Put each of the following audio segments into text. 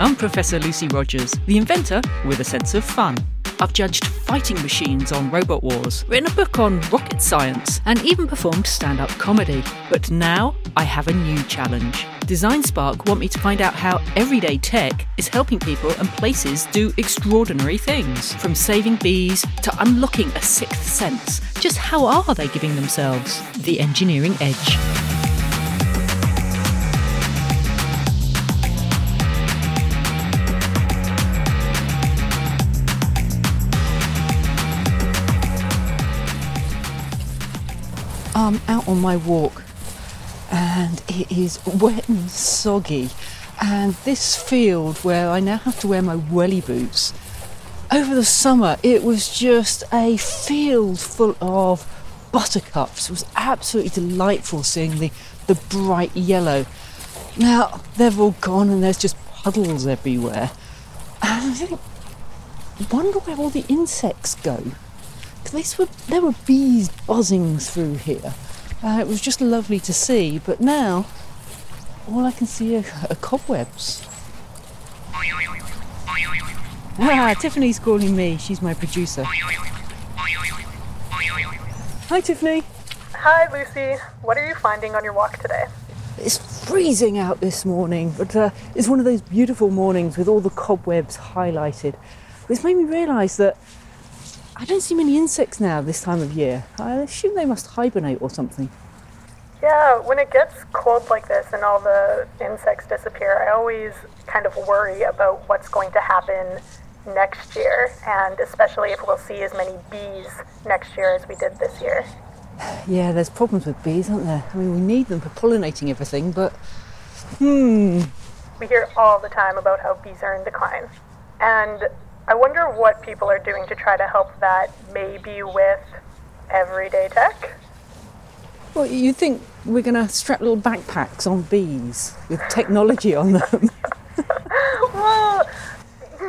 I'm Professor Lucy Rogers, the inventor with a sense of fun. I've judged fighting machines on Robot Wars, written a book on rocket science, and even performed stand up comedy. But now I have a new challenge. Design Spark want me to find out how everyday tech is helping people and places do extraordinary things. From saving bees to unlocking a sixth sense. Just how are they giving themselves the engineering edge? I'm out on my walk and it is wet and soggy. And this field where I now have to wear my welly boots, over the summer it was just a field full of buttercups. It was absolutely delightful seeing the, the bright yellow. Now they've all gone and there's just puddles everywhere. And I think, wonder where all the insects go. Because were, there were bees buzzing through here. Uh, it was just lovely to see, but now all I can see are, are cobwebs. Ah, Tiffany's calling me. She's my producer. Hi, Tiffany. Hi, Lucy. What are you finding on your walk today? It's freezing out this morning, but uh, it's one of those beautiful mornings with all the cobwebs highlighted. This made me realise that I don't see many insects now this time of year. I assume they must hibernate or something. Yeah, when it gets cold like this and all the insects disappear, I always kind of worry about what's going to happen next year, and especially if we'll see as many bees next year as we did this year. Yeah, there's problems with bees, aren't there? I mean, we need them for pollinating everything, but hmm. We hear all the time about how bees are in decline. And I wonder what people are doing to try to help that, maybe with everyday tech. Well, you think we're going to strap little backpacks on bees with technology on them? well,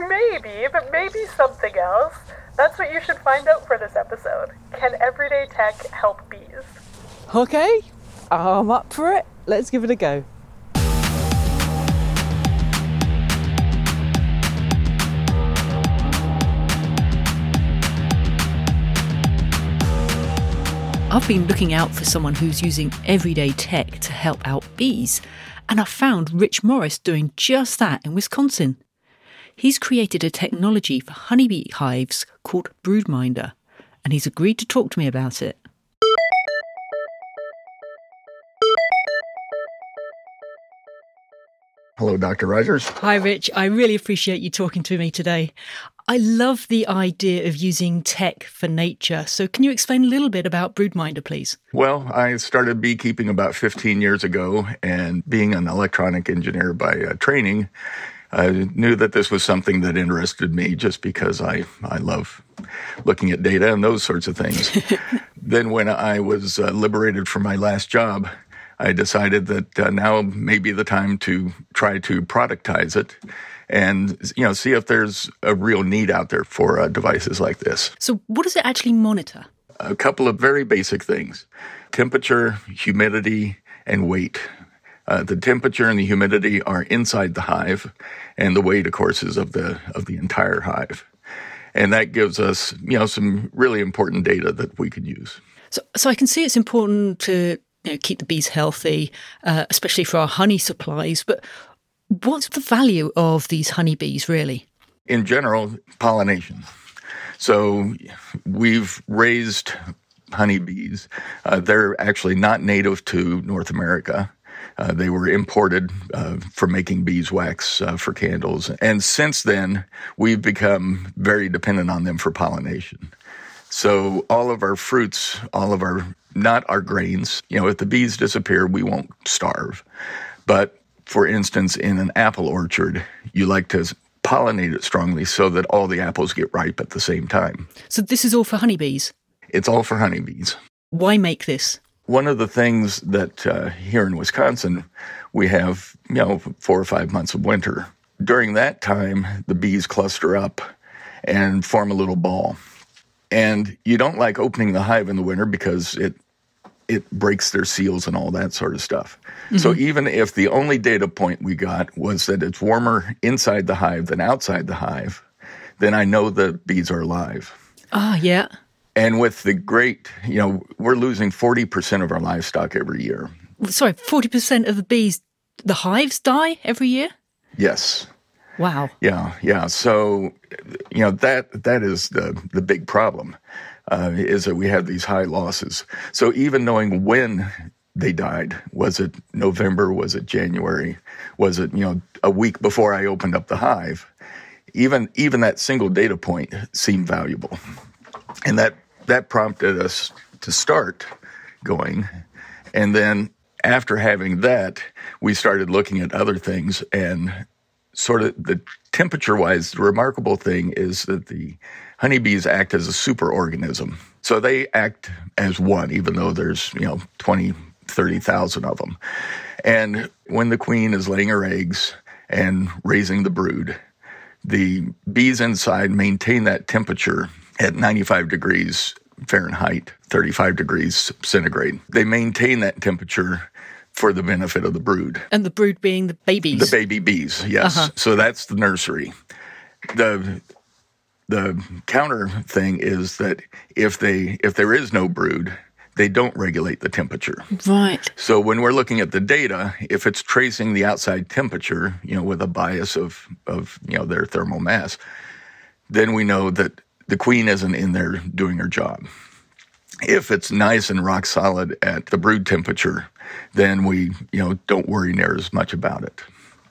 maybe, but maybe something else. That's what you should find out for this episode. Can everyday tech help bees? Okay, I'm up for it. Let's give it a go. I've been looking out for someone who's using everyday tech to help out bees, and I found Rich Morris doing just that in Wisconsin. He's created a technology for honeybee hives called Broodminder, and he's agreed to talk to me about it. Hello, Dr. Rogers. Hi, Rich. I really appreciate you talking to me today. I love the idea of using tech for nature. So, can you explain a little bit about Broodminder, please? Well, I started beekeeping about 15 years ago, and being an electronic engineer by uh, training, I knew that this was something that interested me just because I, I love looking at data and those sorts of things. then, when I was uh, liberated from my last job, I decided that uh, now may be the time to try to productize it and you know see if there's a real need out there for uh, devices like this. So, what does it actually monitor? A couple of very basic things: temperature, humidity, and weight. Uh, the temperature and the humidity are inside the hive, and the weight, of course, is of the of the entire hive, and that gives us you know some really important data that we could use. So, so I can see it's important to you know, keep the bees healthy, uh, especially for our honey supplies. But What's the value of these honeybees, really? In general, pollination. So we've raised honeybees. Uh, they're actually not native to North America. Uh, they were imported uh, for making beeswax uh, for candles. And since then, we've become very dependent on them for pollination. So all of our fruits, all of our, not our grains, you know, if the bees disappear, we won't starve. But for instance, in an apple orchard, you like to pollinate it strongly so that all the apples get ripe at the same time. So this is all for honeybees? It's all for honeybees. Why make this? One of the things that uh, here in Wisconsin, we have, you know, four or five months of winter. During that time, the bees cluster up and form a little ball. And you don't like opening the hive in the winter because it it breaks their seals and all that sort of stuff. So even if the only data point we got was that it's warmer inside the hive than outside the hive, then I know the bees are alive. Ah, yeah. And with the great, you know, we're losing 40% of our livestock every year. Sorry, 40% of the bees, the hives die every year? Yes. Wow. Yeah, yeah. So, you know that that is the the big problem, uh, is that we had these high losses. So even knowing when they died, was it November? Was it January? Was it you know a week before I opened up the hive? Even even that single data point seemed valuable, and that that prompted us to start going, and then after having that, we started looking at other things and sort of the temperature wise, the remarkable thing is that the honeybees act as a superorganism. So they act as one, even though there's, you know, 20, 30,000 of them. And when the queen is laying her eggs and raising the brood, the bees inside maintain that temperature at 95 degrees Fahrenheit, 35 degrees centigrade. They maintain that temperature for the benefit of the brood. And the brood being the babies. The baby bees, yes. Uh-huh. So that's the nursery. The the counter thing is that if they if there is no brood, they don't regulate the temperature. right. So when we're looking at the data, if it's tracing the outside temperature, you know, with a bias of of you know their thermal mass, then we know that the queen isn't in there doing her job. If it's nice and rock solid at the brood temperature, then we, you know, don't worry near as much about it.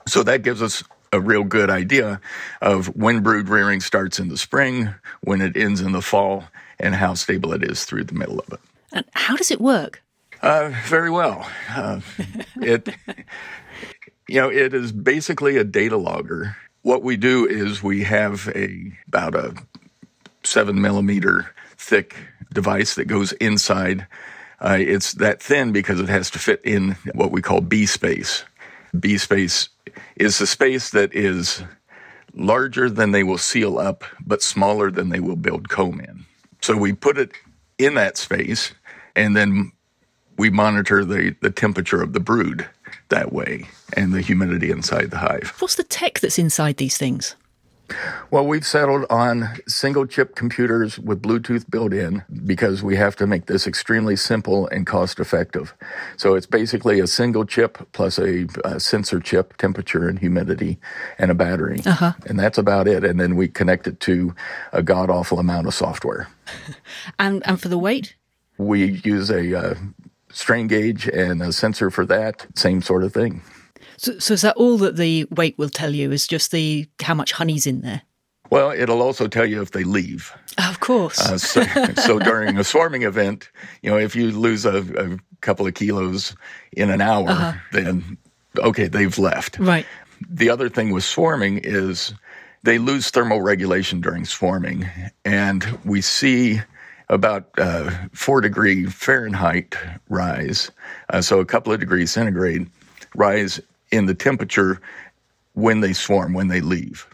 So that gives us a real good idea of when brood rearing starts in the spring, when it ends in the fall, and how stable it is through the middle of it. And how does it work? Uh, very well. Uh, it, you know, it is basically a data logger. What we do is we have a about a seven millimeter thick device that goes inside. Uh, it's that thin because it has to fit in what we call bee space. bee space is the space that is larger than they will seal up, but smaller than they will build comb in. So we put it in that space, and then we monitor the, the temperature of the brood that way and the humidity inside the hive. What's the tech that's inside these things? Well, we've settled on single chip computers with Bluetooth built in because we have to make this extremely simple and cost effective. So it's basically a single chip plus a, a sensor chip, temperature and humidity, and a battery. Uh-huh. And that's about it. And then we connect it to a god awful amount of software. And and for the weight? We use a uh, strain gauge and a sensor for that, same sort of thing. So, so is that all that the weight will tell you? Is just the how much honey's in there? Well, it'll also tell you if they leave. Of course. Uh, so, so during a swarming event, you know, if you lose a, a couple of kilos in an hour, then okay, they've left. right. The other thing with swarming is they lose thermal regulation during swarming, and we see about uh, four degree Fahrenheit rise, uh, so a couple of degrees centigrade rise in the temperature when they swarm, when they leave.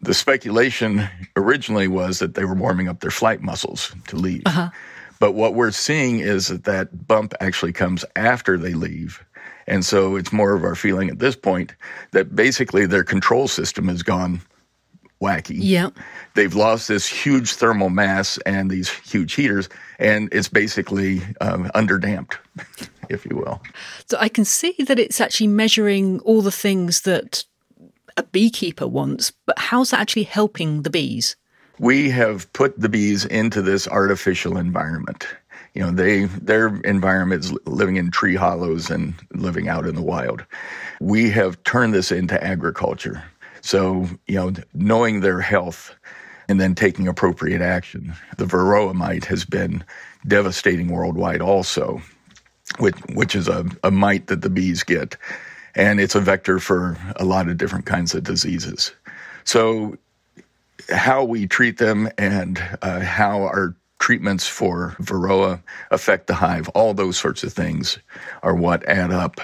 The speculation originally was that they were warming up their flight muscles to leave. But what we're seeing is that that bump actually comes after they leave. And so it's more of our feeling at this point that basically their control system has gone wacky. Yeah. They've lost this huge thermal mass and these huge heaters, and it's basically um, underdamped, if you will. So I can see that it's actually measuring all the things that a beekeeper wants, but how's that actually helping the bees? we have put the bees into this artificial environment. You know, they their environment is living in tree hollows and living out in the wild. We have turned this into agriculture. So, you know, knowing their health and then taking appropriate action. The varroa mite has been devastating worldwide also, which which is a, a mite that the bees get. And it's a vector for a lot of different kinds of diseases. So how we treat them and uh, how our treatments for varroa affect the hive, all those sorts of things are what add up.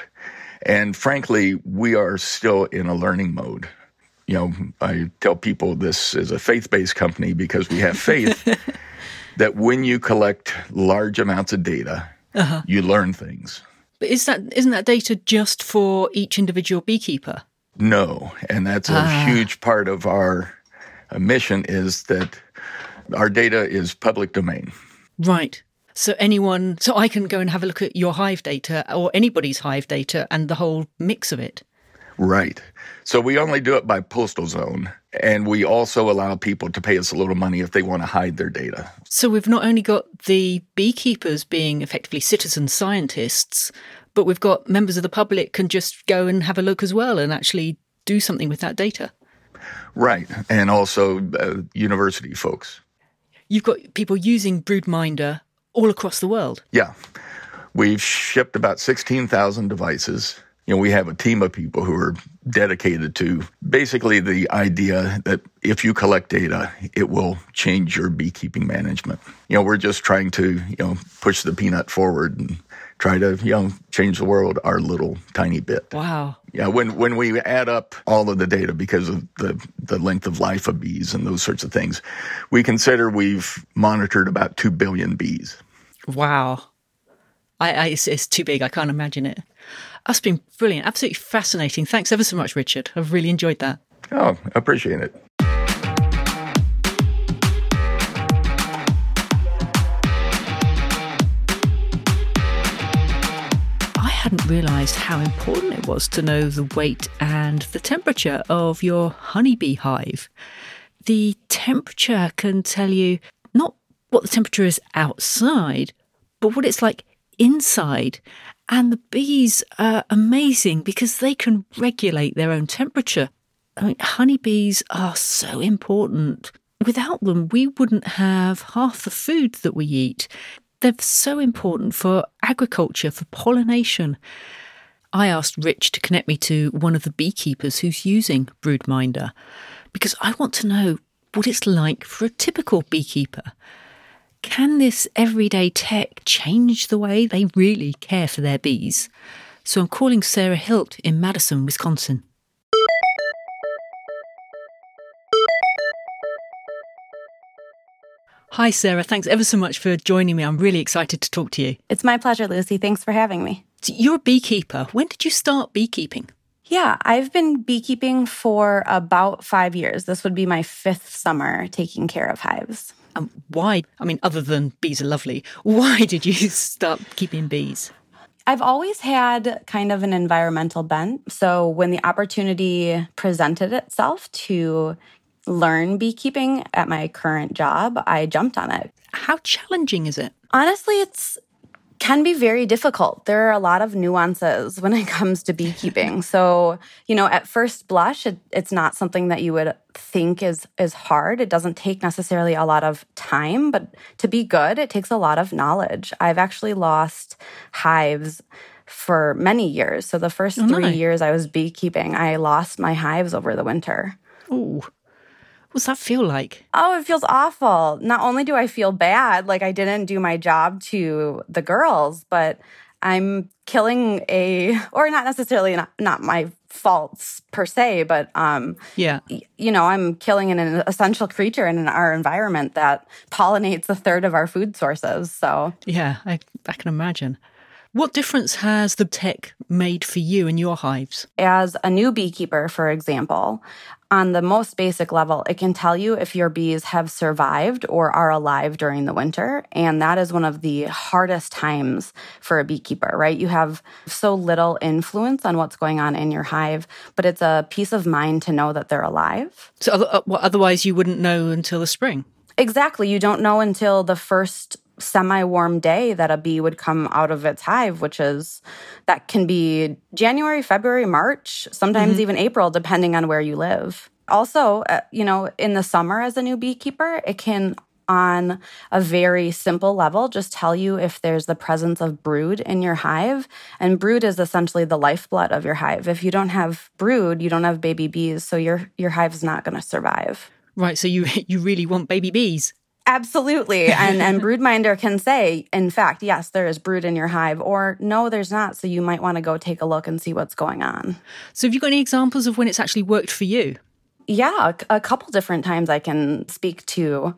And frankly, we are still in a learning mode. You know, I tell people this is a faith based company because we have faith that when you collect large amounts of data you learn things. But is that isn't that data just for each individual beekeeper? No, and that's a Ah. huge part of our uh, mission is that our data is public domain. Right. So anyone, so I can go and have a look at your hive data or anybody's hive data and the whole mix of it. Right. So we only do it by postal zone, and we also allow people to pay us a little money if they want to hide their data. So we've not only got the beekeepers being effectively citizen scientists, but we've got members of the public can just go and have a look as well and actually do something with that data. Right. And also uh, university folks. You've got people using Broodminder all across the world. Yeah. We've shipped about 16,000 devices. You know, we have a team of people who are dedicated to basically the idea that if you collect data, it will change your beekeeping management. You know, we're just trying to, you know, push the peanut forward and try to, you know, change the world our little tiny bit. Wow. Yeah, when when we add up all of the data because of the the length of life of bees and those sorts of things, we consider we've monitored about 2 billion bees. Wow. I, I it's, it's too big. I can't imagine it. That's been brilliant. Absolutely fascinating. Thanks ever so much, Richard. I've really enjoyed that. Oh, appreciate it. I hadn't realised how important it was to know the weight and the temperature of your honeybee hive. The temperature can tell you not what the temperature is outside, but what it's like inside. And the bees are amazing because they can regulate their own temperature. I mean, honeybees are so important. Without them, we wouldn't have half the food that we eat. They're so important for agriculture, for pollination. I asked Rich to connect me to one of the beekeepers who's using Broodminder because I want to know what it's like for a typical beekeeper. Can this everyday tech change the way they really care for their bees? So I'm calling Sara Hilt in Madison, Wisconsin. Hi, Sara. Thanks ever so much for joining me. I'm really excited to talk to you. It's my pleasure, Lucy. Thanks for having me. So You're a beekeeper. When did you start beekeeping? Yeah, I've been beekeeping for about five years. This would be my fifth summer taking care of hives. And why? I mean, other than bees are lovely, why did you start keeping bees? I've always had kind of an environmental bent. So when the opportunity presented itself to learn beekeeping at my current job, I jumped on it. How challenging is it? Honestly, it's can be very difficult. There are a lot of nuances when it comes to beekeeping. so, you know, at first blush, it, it's not something that you would think is is hard. It doesn't take necessarily a lot of time, but to be good, it takes a lot of knowledge. I've actually lost hives for many years. So the first oh, three my. years I was beekeeping, I lost my hives over the winter. Oh, what's that feel like? Oh, it feels awful. Not only do I feel bad, like I didn't do my job to the girls, but I'm killing a, or not necessarily not, not my faults per se, but um, Yeah. you know, I'm killing an essential creature in our environment that pollinates a third of our food sources. So Yeah, I, I can imagine. What difference has the tech made for you and your hives? as a new beekeeper, for example, on the most basic level, it can tell you if your bees have survived or are alive during the winter. And that is one of the hardest times for a beekeeper, right? You have so little influence on what's going on in your hive, but it's a peace of mind to know that they're alive. So, uh, otherwise, you wouldn't know until the spring. Exactly. You don't know until the first semi warm day that a bee would come out of its hive, which is that can be January, February, March, sometimes even April, depending on where you live. Also, uh, you know, in the summer as a new beekeeper, it can on a very simple level just tell you if there's the presence of brood in your hive and brood is essentially the lifeblood of your hive if you don't have brood you don't have baby bees so your your hive's not going to survive Right. So, you, you really want baby bees. Absolutely. And and broodminder can say, in fact, yes, there is brood in your hive, or no, there's not. So you might want to go take a look and see what's going on. So, have you got any examples of when it's actually worked for you? Yeah, a, a couple different times I can speak to.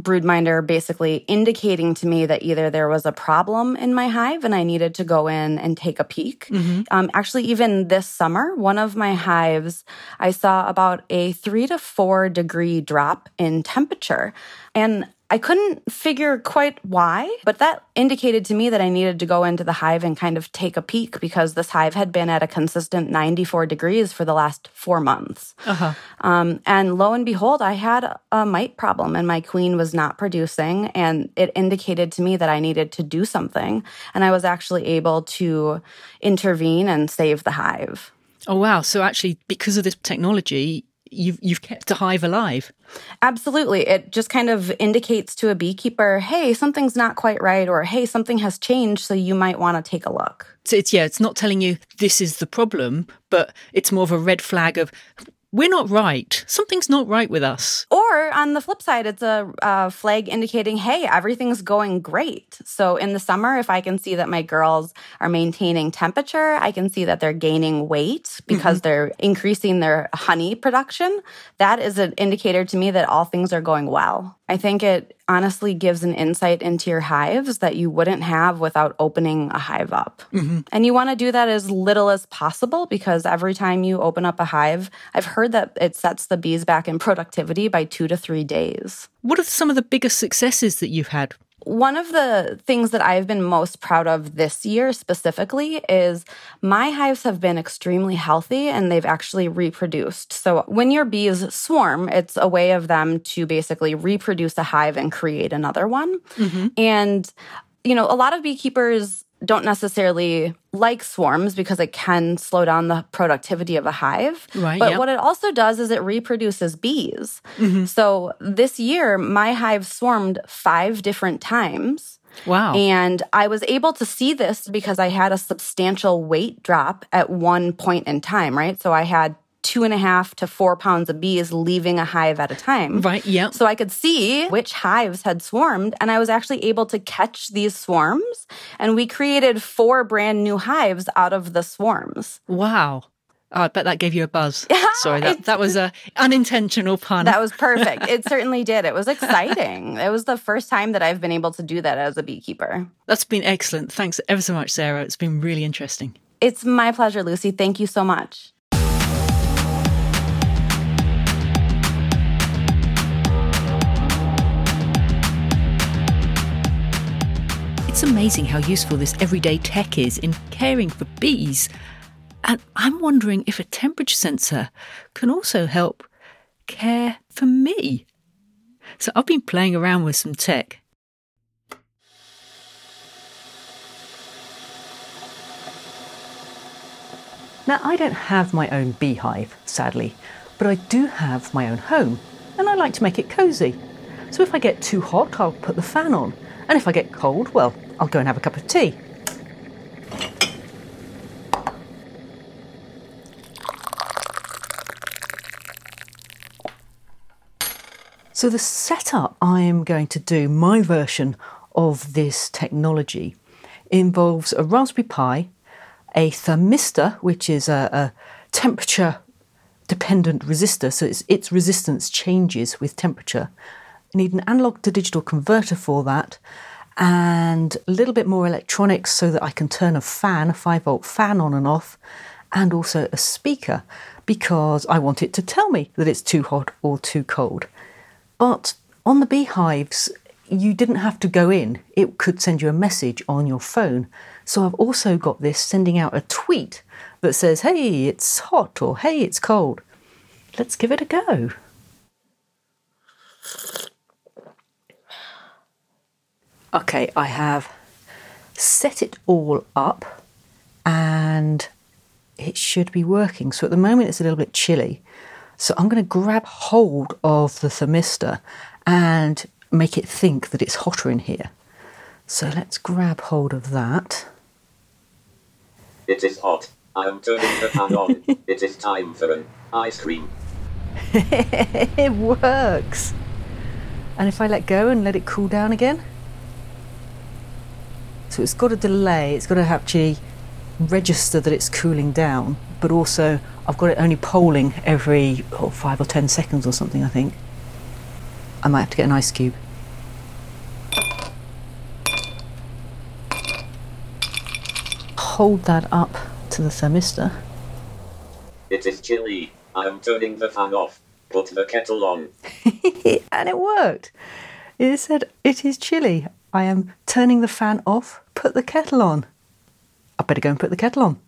Broodminder basically indicating to me that either there was a problem in my hive and I needed to go in and take a peek. Mm-hmm. Um, actually, even this summer, one of my hives, I saw about a three to four degree drop in temperature. And I couldn't figure quite why, but that indicated to me that I needed to go into the hive and kind of take a peek because this hive had been at a consistent 94 degrees for the last four months. Uh-huh. Um, and lo and behold, I had a mite problem and my queen was not producing. And it indicated to me that I needed to do something. And I was actually able to intervene and save the hive. Oh, wow. So, actually, because of this technology, you've you've kept a hive alive. Absolutely. It just kind of indicates to a beekeeper, hey, something's not quite right or hey, something has changed so you might want to take a look. So it's yeah, it's not telling you this is the problem, but it's more of a red flag of we're not right. Something's not right with us. Or on the flip side, it's a, a, flag indicating, hey, everything's going great. So in the summer, if I can see that my girls are maintaining temperature, I can see that they're gaining weight because mm-hmm. they're increasing their honey production. That is an indicator to me that all things are going well. I think it honestly gives an insight into your hives that you wouldn't have without opening a hive up. Mm-hmm. And you want to do that as little as possible because every time you open up a hive, I've heard that it sets the bees back in productivity by two to three days. What are some of the biggest successes that you've had one of the things that I've been most proud of this year specifically is my hives have been extremely healthy and they've actually reproduced. So when your bees swarm, it's a way of them to basically reproduce a hive and create another one. Mm-hmm. And you know, a lot of beekeepers don't necessarily like swarms because it can slow down the productivity of a hive. Right. But yep. what it also does is it reproduces bees. Mm-hmm. So this year, my hive swarmed five different times. Wow. And I was able to see this because I had a substantial weight drop at one point in time, right? So I had two and a half to four pounds of bees leaving a hive at a time. Right, yeah. So I could see which hives had swarmed, and I was actually able to catch these swarms. And we created four brand new hives out of the swarms. Wow. Oh, I bet that gave you a buzz. Sorry, that, that was a unintentional pun. That was perfect. It certainly did. It was exciting. it was the first time that I've been able to do that as a beekeeper. That's been excellent. Thanks ever so much, Sara. It's been really interesting. It's my pleasure, Lucy. Thank you so much. It's amazing how useful this everyday tech is in caring for bees. And I'm wondering if a temperature sensor can also help care for me. So I've been playing around with some tech. Now, I don't have my own beehive, sadly, but I do have my own home, and I like to make it cosy. So if I get too hot, I'll put the fan on, and if I get cold, well, I'll go and have a cup of tea. So, the setup I am going to do, my version of this technology, involves a Raspberry Pi, a thermistor, which is a, a temperature dependent resistor, so its, its resistance changes with temperature. I need an analog to digital converter for that, and a little bit more electronics so that I can turn a fan, a 5 volt fan on and off, and also a speaker because I want it to tell me that it's too hot or too cold. But on the beehives, you didn't have to go in, it could send you a message on your phone. So I've also got this sending out a tweet that says, hey, it's hot or hey, it's cold. Let's give it a go. Okay, I have set it all up and it should be working. So at the moment it's a little bit chilly. So I'm going to grab hold of the thermistor and make it think that it's hotter in here. So let's grab hold of that. It is hot. I am turning the fan on. it is time for an ice cream. it works. And if I let go and let it cool down again, so it's got to delay, it's got to actually register that it's cooling down, but also I've got it only polling every oh, five or ten seconds or something, I think. I might have to get an ice cube. Hold that up to the thermistor. It is chilly. I'm turning the fan off. Put the kettle on. and it worked. It said, It is chilly. I am turning the fan off. Put the kettle on. I better go and put the kettle on.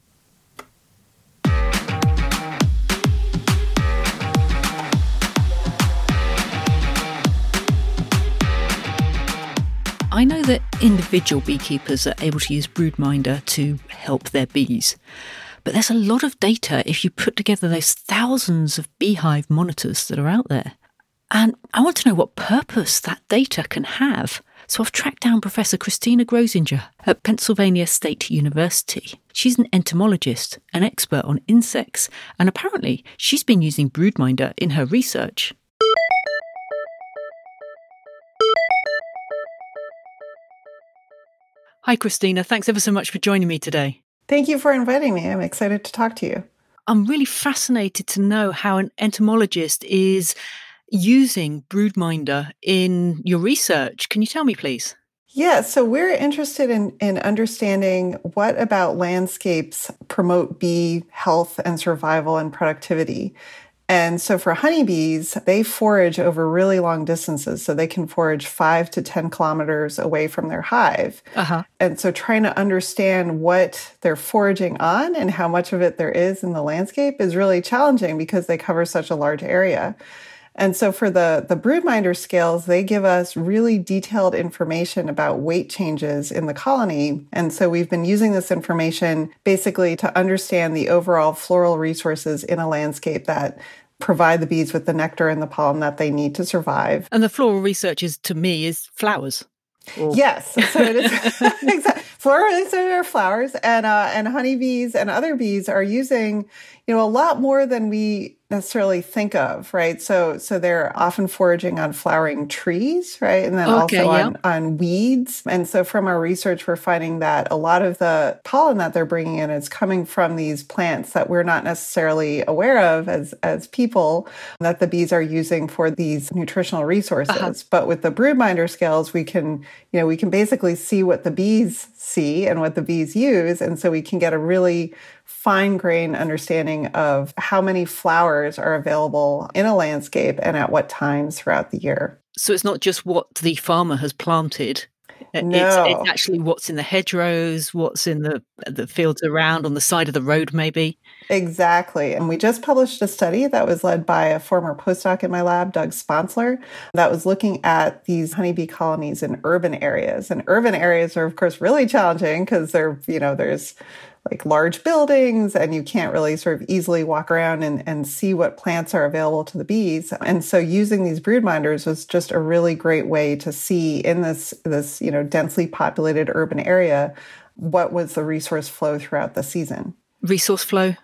I know that individual beekeepers are able to use Broodminder to help their bees. But there's a lot of data if you put together those thousands of beehive monitors that are out there. And I want to know what purpose that data can have. So I've tracked down Professor Christina Grozinger at Pennsylvania State University. She's an entomologist, an expert on insects, and apparently she's been using Broodminder in her research. Hi, Christina. Thanks ever so much for joining me today. Thank you for inviting me. I'm excited to talk to you. I'm really fascinated to know how an entomologist is using Broodminder in your research. Can you tell me, please? Yeah, so we're interested in, in understanding what about landscapes promote bee health and survival and productivity. And so for honeybees, they forage over really long distances. So they can forage five to 10 kilometers away from their hive. Uh-huh. And so trying to understand what they're foraging on and how much of it there is in the landscape is really challenging because they cover such a large area. And so for the, the broodminder scales, they give us really detailed information about weight changes in the colony. And so we've been using this information basically to understand the overall floral resources in a landscape that provide the bees with the nectar and the pollen that they need to survive. And the floral research is to me is flowers. Yes, so it is exactly. Flowers are flowers, and uh, and honeybees and other bees are using, you know, a lot more than we necessarily think of, right? So, so they're often foraging on flowering trees, right? And then okay, also on, on weeds. And so from our research, we're finding that a lot of the pollen that they're bringing in is coming from these plants that we're not necessarily aware of as, as people that the bees are using for these nutritional resources. Uh-huh. But with the broodminder scales, we can, you know, we can basically see what the bees see and what the bees use. And so we can get a really fine grained understanding of how many flowers are available in a landscape and at what times throughout the year. So it's not just what the farmer has planted. No. It's, it's actually what's in the hedgerows, what's in the the fields around, on the side of the road, maybe. Exactly. And we just published a study that was led by a former postdoc in my lab, Doug Sponsler, that was looking at these honeybee colonies in urban areas. And urban areas are, of course, really challenging because they're, you know, there's like large buildings and you can't really sort of easily walk around and, and see what plants are available to the bees. And so using these brood broodminders was just a really great way to see in this, this, you know, densely populated urban area, what was the resource flow throughout the season. Resource flow?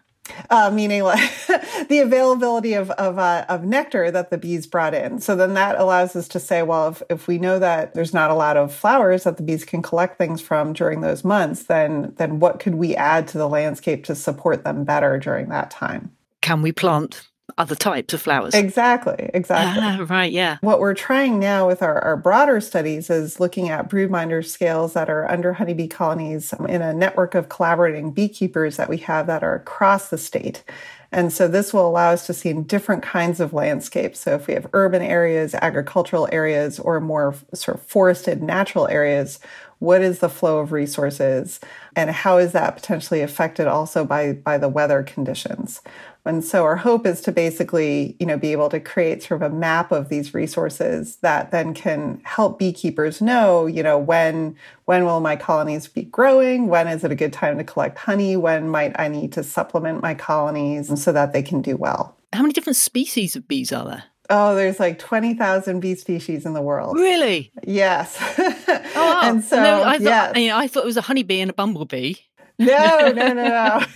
Uh, meaning like the availability of of, uh, of nectar that the bees brought in. So then that allows us to say, well, if, if we know that there's not a lot of flowers that the bees can collect things from during those months, then then what could we add to the landscape to support them better during that time? Can we plant other types of flowers. Exactly, exactly. Ah, right, yeah. What we're trying now with our, our broader studies is looking at broodminder scales that are under honeybee colonies in a network of collaborating beekeepers that we have that are across the state. And so this will allow us to see in different kinds of landscapes. So if we have urban areas, agricultural areas, or more sort of forested natural areas, what is the flow of resources and how is that potentially affected also by, by the weather conditions? And so our hope is to basically, you know, be able to create sort of a map of these resources that then can help beekeepers know, you know, when when will my colonies be growing? When is it a good time to collect honey? When might I need to supplement my colonies so that they can do well? How many different species of bees are there? Oh, there's like 20,000 bee species in the world. Really? Yes. oh, and so, no, I thought, yes. I, I thought it was a honeybee and a bumblebee. No, no, no, no.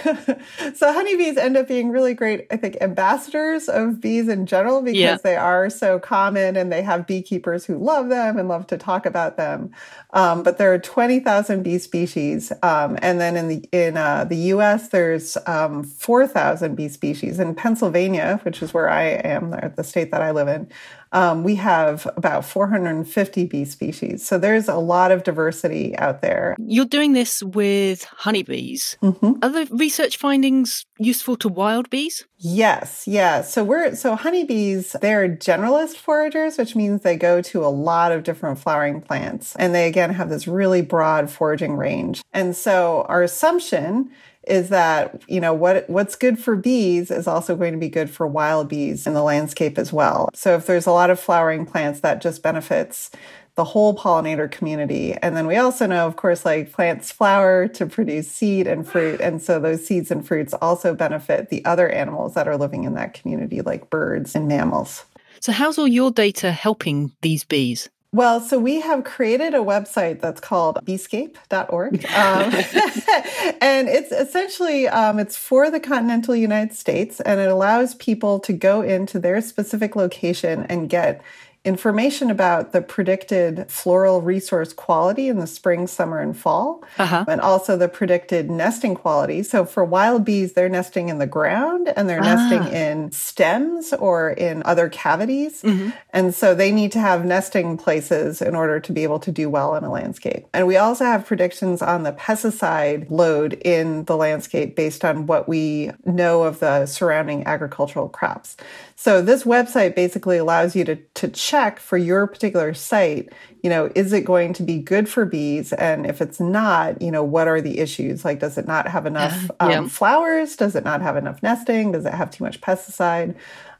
so honeybees end up being really great, I think, ambassadors of bees in general because yeah. they are so common and they have beekeepers who love them and love to talk about them. Um, but there are 20,000 bee species. Um, and then in the, in uh, the US, there's um, 4,000 bee species. In Pennsylvania, which is where I am, the state that I live in, um, we have about 450 bee species. So there's a lot of diversity out there. You're doing this with honeybees. Mm-hmm. Are the research findings useful to wild bees? Yes, yeah. So we're so honeybees, they're generalist foragers, which means they go to a lot of different flowering plants. And they again have this really broad foraging range. And so our assumption is that you know what what's good for bees is also going to be good for wild bees in the landscape as well. So if there's a lot of flowering plants that just benefits the whole pollinator community. And then we also know, of course, like plants flower to produce seed and fruit. And so those seeds and fruits also benefit the other animals that are living in that community, like birds and mammals. So, how's all your data helping these bees? Well, so we have created a website that's called beescape.org. Um, and it's essentially, um, it's for the continental United States and it allows people to go into their specific location and get information about the predicted floral resource quality in the spring, summer, and fall, uh-huh. and also the predicted nesting quality. So for wild bees, they're nesting in the ground and they're ah. nesting in stems or in other cavities. Mm-hmm. And so they need to have nesting places in order to be able to do well in a landscape. And we also have predictions on the pesticide load in the landscape based on what we know of the surrounding agricultural crops. So this website basically allows you to, to check for your particular site, you know, is it going to be good for bees? And if it's not, you know, what are the issues? Like, does it not have enough um, yeah. flowers? Does it not have enough nesting? Does it have too much pesticide?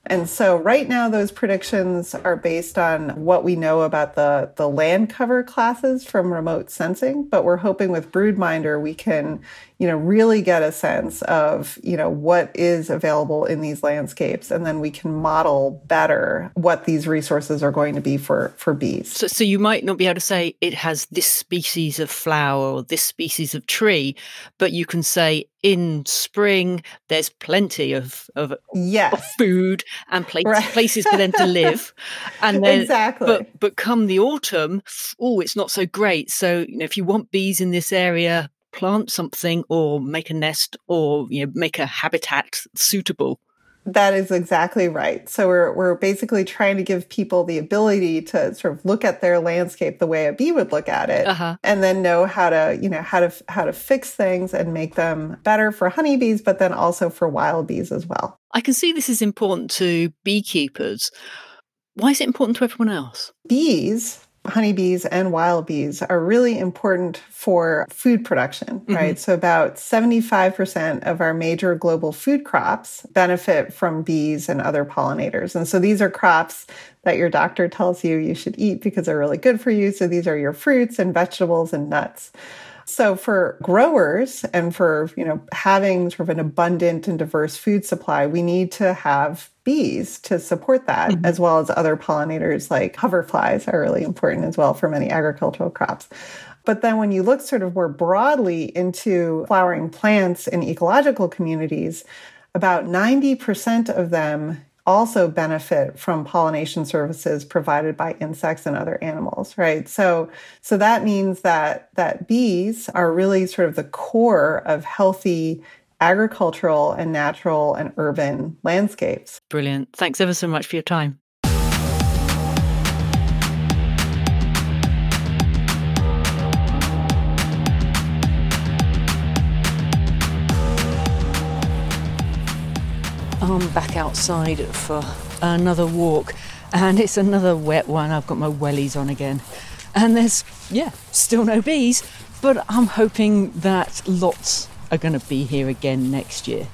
And so right now those predictions are based on what we know about the, the land cover classes from remote sensing, but we're hoping with Broodminder we can, you know, really get a sense of, you know, what is available in these landscapes. And then we can model better what these resources are going to be for, for bees. So, so you might not be able to say it has this species of flower or this species of tree, but you can say in spring there's plenty of of, yes. of food and places, right. places for them to live and then exactly but but come the autumn oh it's not so great so you know if you want bees in this area plant something or make a nest or you know make a habitat suitable that is exactly right. So we're we're basically trying to give people the ability to sort of look at their landscape the way a bee would look at it, uh-huh. and then know how to you know how to how to fix things and make them better for honeybees, but then also for wild bees as well. I can see this is important to beekeepers. Why is it important to everyone else? Bees honeybees and wild bees are really important for food production, mm-hmm. right? So about 75% of our major global food crops benefit from bees and other pollinators. And so these are crops that your doctor tells you you should eat because they're really good for you. So these are your fruits and vegetables and nuts. So for growers and for, you know, having sort of an abundant and diverse food supply, we need to have bees to support that, mm-hmm. as well as other pollinators like hoverflies are really important as well for many agricultural crops. But then when you look sort of more broadly into flowering plants in ecological communities, about 90% of them also benefit from pollination services provided by insects and other animals right so so that means that that bees are really sort of the core of healthy agricultural and natural and urban landscapes. Brilliant. Thanks ever so much for your time. I'm back outside for another walk, and it's another wet one. I've got my wellies on again, and there's, yeah, still no bees, but I'm hoping that lots are going to be here again next year.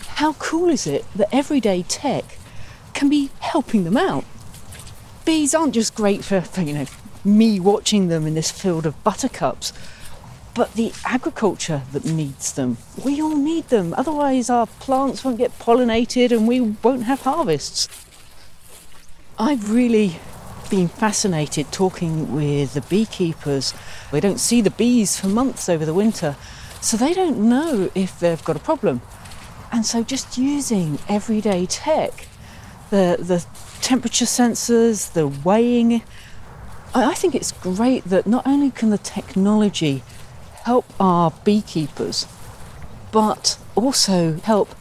How cool is it that everyday tech can be helping them out? Bees aren't just great for, for you know me watching them in this field of buttercups, but the agriculture that needs them. We all need them, otherwise our plants won't get pollinated and we won't have harvests. I've really been fascinated talking with the beekeepers. We don't see the bees for months over the winter, So they don't know if they've got a problem. And so just using everyday tech, the, the temperature sensors, the weighing, I think it's great that not only can the technology help our beekeepers, but also help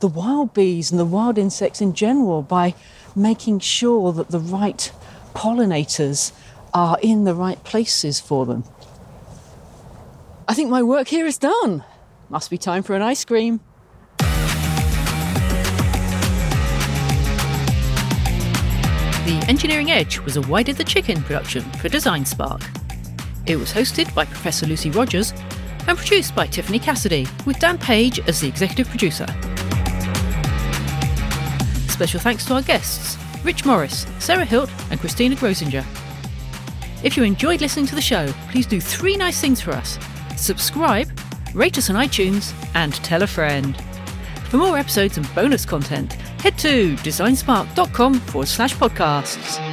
the wild bees and the wild insects in general by making sure that the right pollinators are in the right places for them. I think my work here is done. Must be time for an ice cream. The Engineering Edge was a Why Did the Chicken production for Design Spark. It was hosted by Professor Lucy Rogers and produced by Tiffany Cassidy, with Dan Page as the executive producer. Special thanks to our guests, Rich Morris, Sara Hilt, and Christina Grozinger. If you enjoyed listening to the show, please do three nice things for us subscribe, rate us on iTunes, and tell a friend. For more episodes and bonus content, head to designspark.com forward slash podcasts.